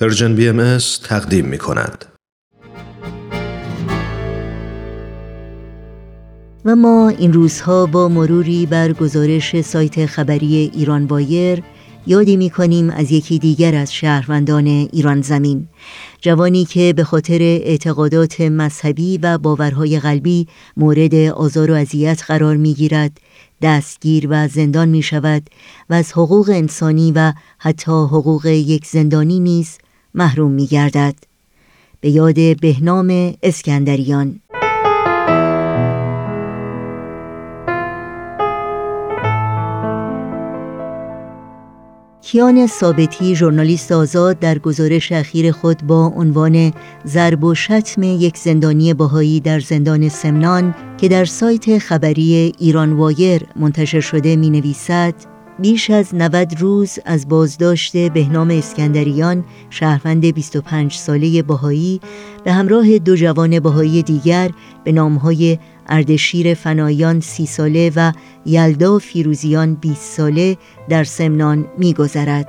Persian BM تقدیم می کند. و ما این روزها با مروری بر گزارش سایت خبری ایران وایر یادی می کنیم از یکی دیگر از شهروندان ایران زمین جوانی که به خاطر اعتقادات مذهبی و باورهای قلبی مورد آزار و اذیت قرار می گیرد دستگیر و زندان می شود و از حقوق انسانی و حتی حقوق یک زندانی نیز محروم می گردد به یاد بهنام اسکندریان. کیان ثابتی ژورنالیست آزاد در گزارش اخیر خود با عنوان ضرب و شتم یک زندانی باهایی در زندان سمنان که در سایت خبری ایران وایر منتشر شده می نویسد بیش از 90 روز از بازداشت بهنام اسکندریان شهروند 25 ساله باهایی به همراه دو جوان باهایی دیگر به نامهای اردشیر فنایان سی ساله و یلدا فیروزیان 20 ساله در سمنان میگذرد.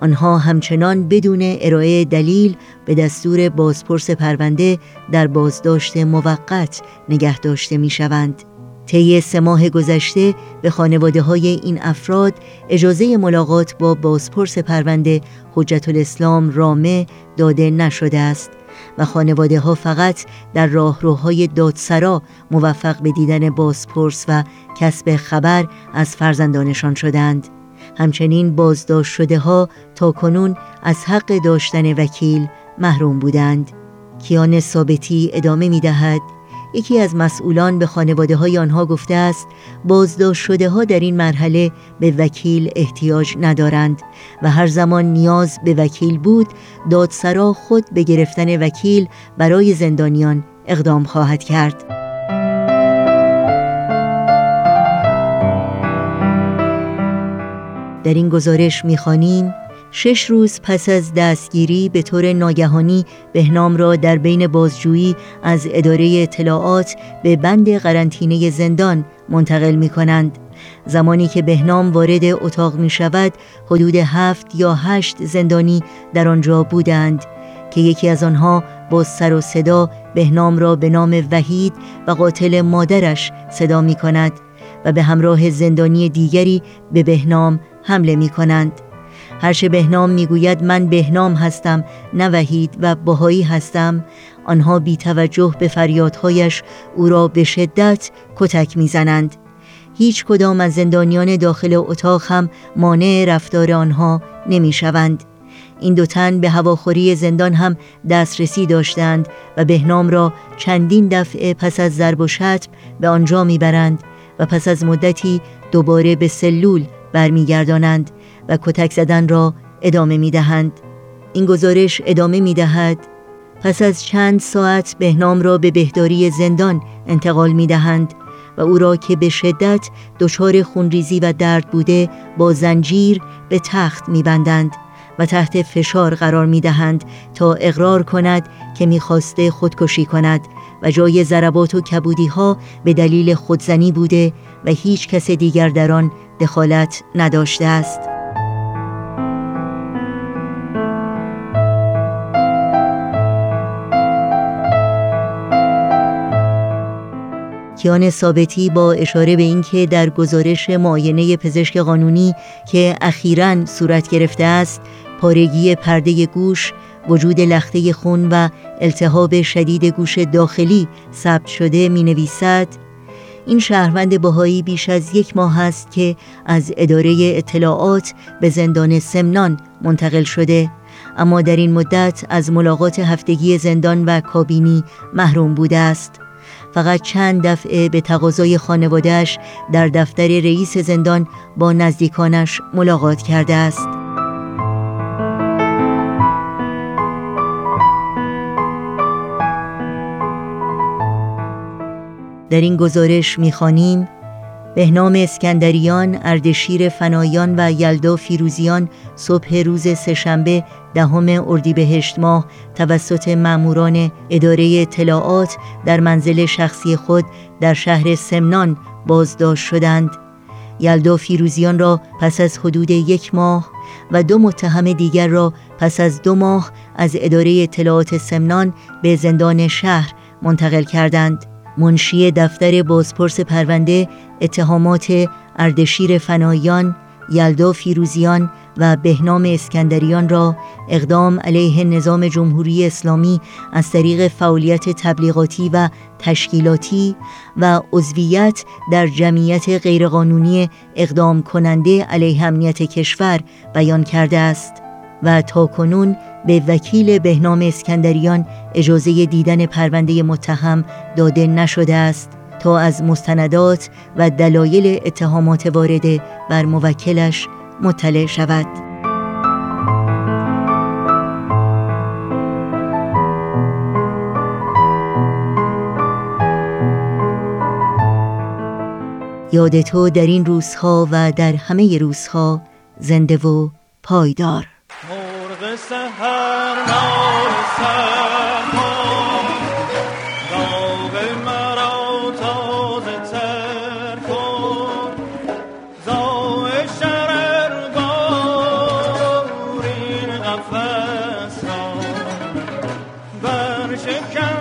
آنها همچنان بدون ارائه دلیل به دستور بازپرس پرونده در بازداشت موقت نگه داشته می شوند. طی سه ماه گذشته به خانواده های این افراد اجازه ملاقات با بازپرس پرونده حجت الاسلام رامه داده نشده است و خانواده ها فقط در راهروهای دادسرا موفق به دیدن بازپرس و کسب خبر از فرزندانشان شدند. همچنین بازداشت شده ها تا کنون از حق داشتن وکیل محروم بودند. کیان ثابتی ادامه می دهد یکی از مسئولان به خانواده های آنها گفته است بازداشت شده ها در این مرحله به وکیل احتیاج ندارند و هر زمان نیاز به وکیل بود دادسرا خود به گرفتن وکیل برای زندانیان اقدام خواهد کرد. در این گزارش می‌خوانیم شش روز پس از دستگیری به طور ناگهانی بهنام را در بین بازجویی از اداره اطلاعات به بند قرنطینه زندان منتقل می کنند. زمانی که بهنام وارد اتاق می شود حدود هفت یا هشت زندانی در آنجا بودند که یکی از آنها با سر و صدا بهنام را به نام وحید و قاتل مادرش صدا می کند و به همراه زندانی دیگری به بهنام حمله می کنند. هرچه بهنام می‌گوید من بهنام هستم نه وحید و باهایی هستم. آنها بی توجه به فریادهایش او را به شدت کتک می‌زنند. هیچ کدام از زندانیان داخل اتاق هم مانع رفتار آنها نمی‌شوند. این دو تن به هواخوری زندان هم دسترسی داشتند و بهنام را چندین دفعه پس از ضرب و شتم به آنجا می‌برند و پس از مدتی دوباره به سلول برمیگردانند. و کتک زدن را ادامه می دهند. این گزارش ادامه می دهد پس از چند ساعت بهنام را به بهداری زندان انتقال می دهند و او را که به شدت دچار خونریزی و درد بوده با زنجیر به تخت می بندند و تحت فشار قرار می دهند تا اقرار کند که می‌خواسته خودکشی کند و جای ضربات و کبودی ها به دلیل خودزنی بوده و هیچ کس دیگر در آن دخالت نداشته است. کیان ثابتی با اشاره به اینکه در گزارش معاینه پزشک قانونی که اخیرا صورت گرفته است پارگی پرده گوش وجود لخته خون و التهاب شدید گوش داخلی ثبت شده می نویسد این شهروند باهایی بیش از یک ماه است که از اداره اطلاعات به زندان سمنان منتقل شده. اما در این مدت از ملاقات هفتگی زندان و کابینی محروم بوده است. فقط چند دفعه به تقاضای خانوادهش در دفتر رئیس زندان با نزدیکانش ملاقات کرده است. در این گزارش می‌خوانیم بهنام اسکندریان، اردشیر فنایان و یلدا فیروزیان صبح روز سهشنبه دهم اردیبهشت ماه توسط ماموران اداره اطلاعات در منزل شخصی خود در شهر سمنان بازداشت شدند. یلدا فیروزیان را پس از حدود یک ماه و دو متهم دیگر را پس از دو ماه از اداره اطلاعات سمنان به زندان شهر منتقل کردند منشی دفتر بازپرس پرونده اتهامات اردشیر فنایان یلدا فیروزیان و بهنام اسکندریان را اقدام علیه نظام جمهوری اسلامی از طریق فعالیت تبلیغاتی و تشکیلاتی و عضویت در جمعیت غیرقانونی اقدام کننده علیه امنیت کشور بیان کرده است. و تا کنون به وکیل بهنام اسکندریان اجازه دیدن پرونده متهم داده نشده است تا از مستندات و دلایل اتهامات وارده بر موکلش مطلع شود. یاد تو در این روزها و در همه روزها زنده و پایدار. سهر نار سهر داغ مرا تازه تر کن. زاو شرر بارین قفص را. برشکن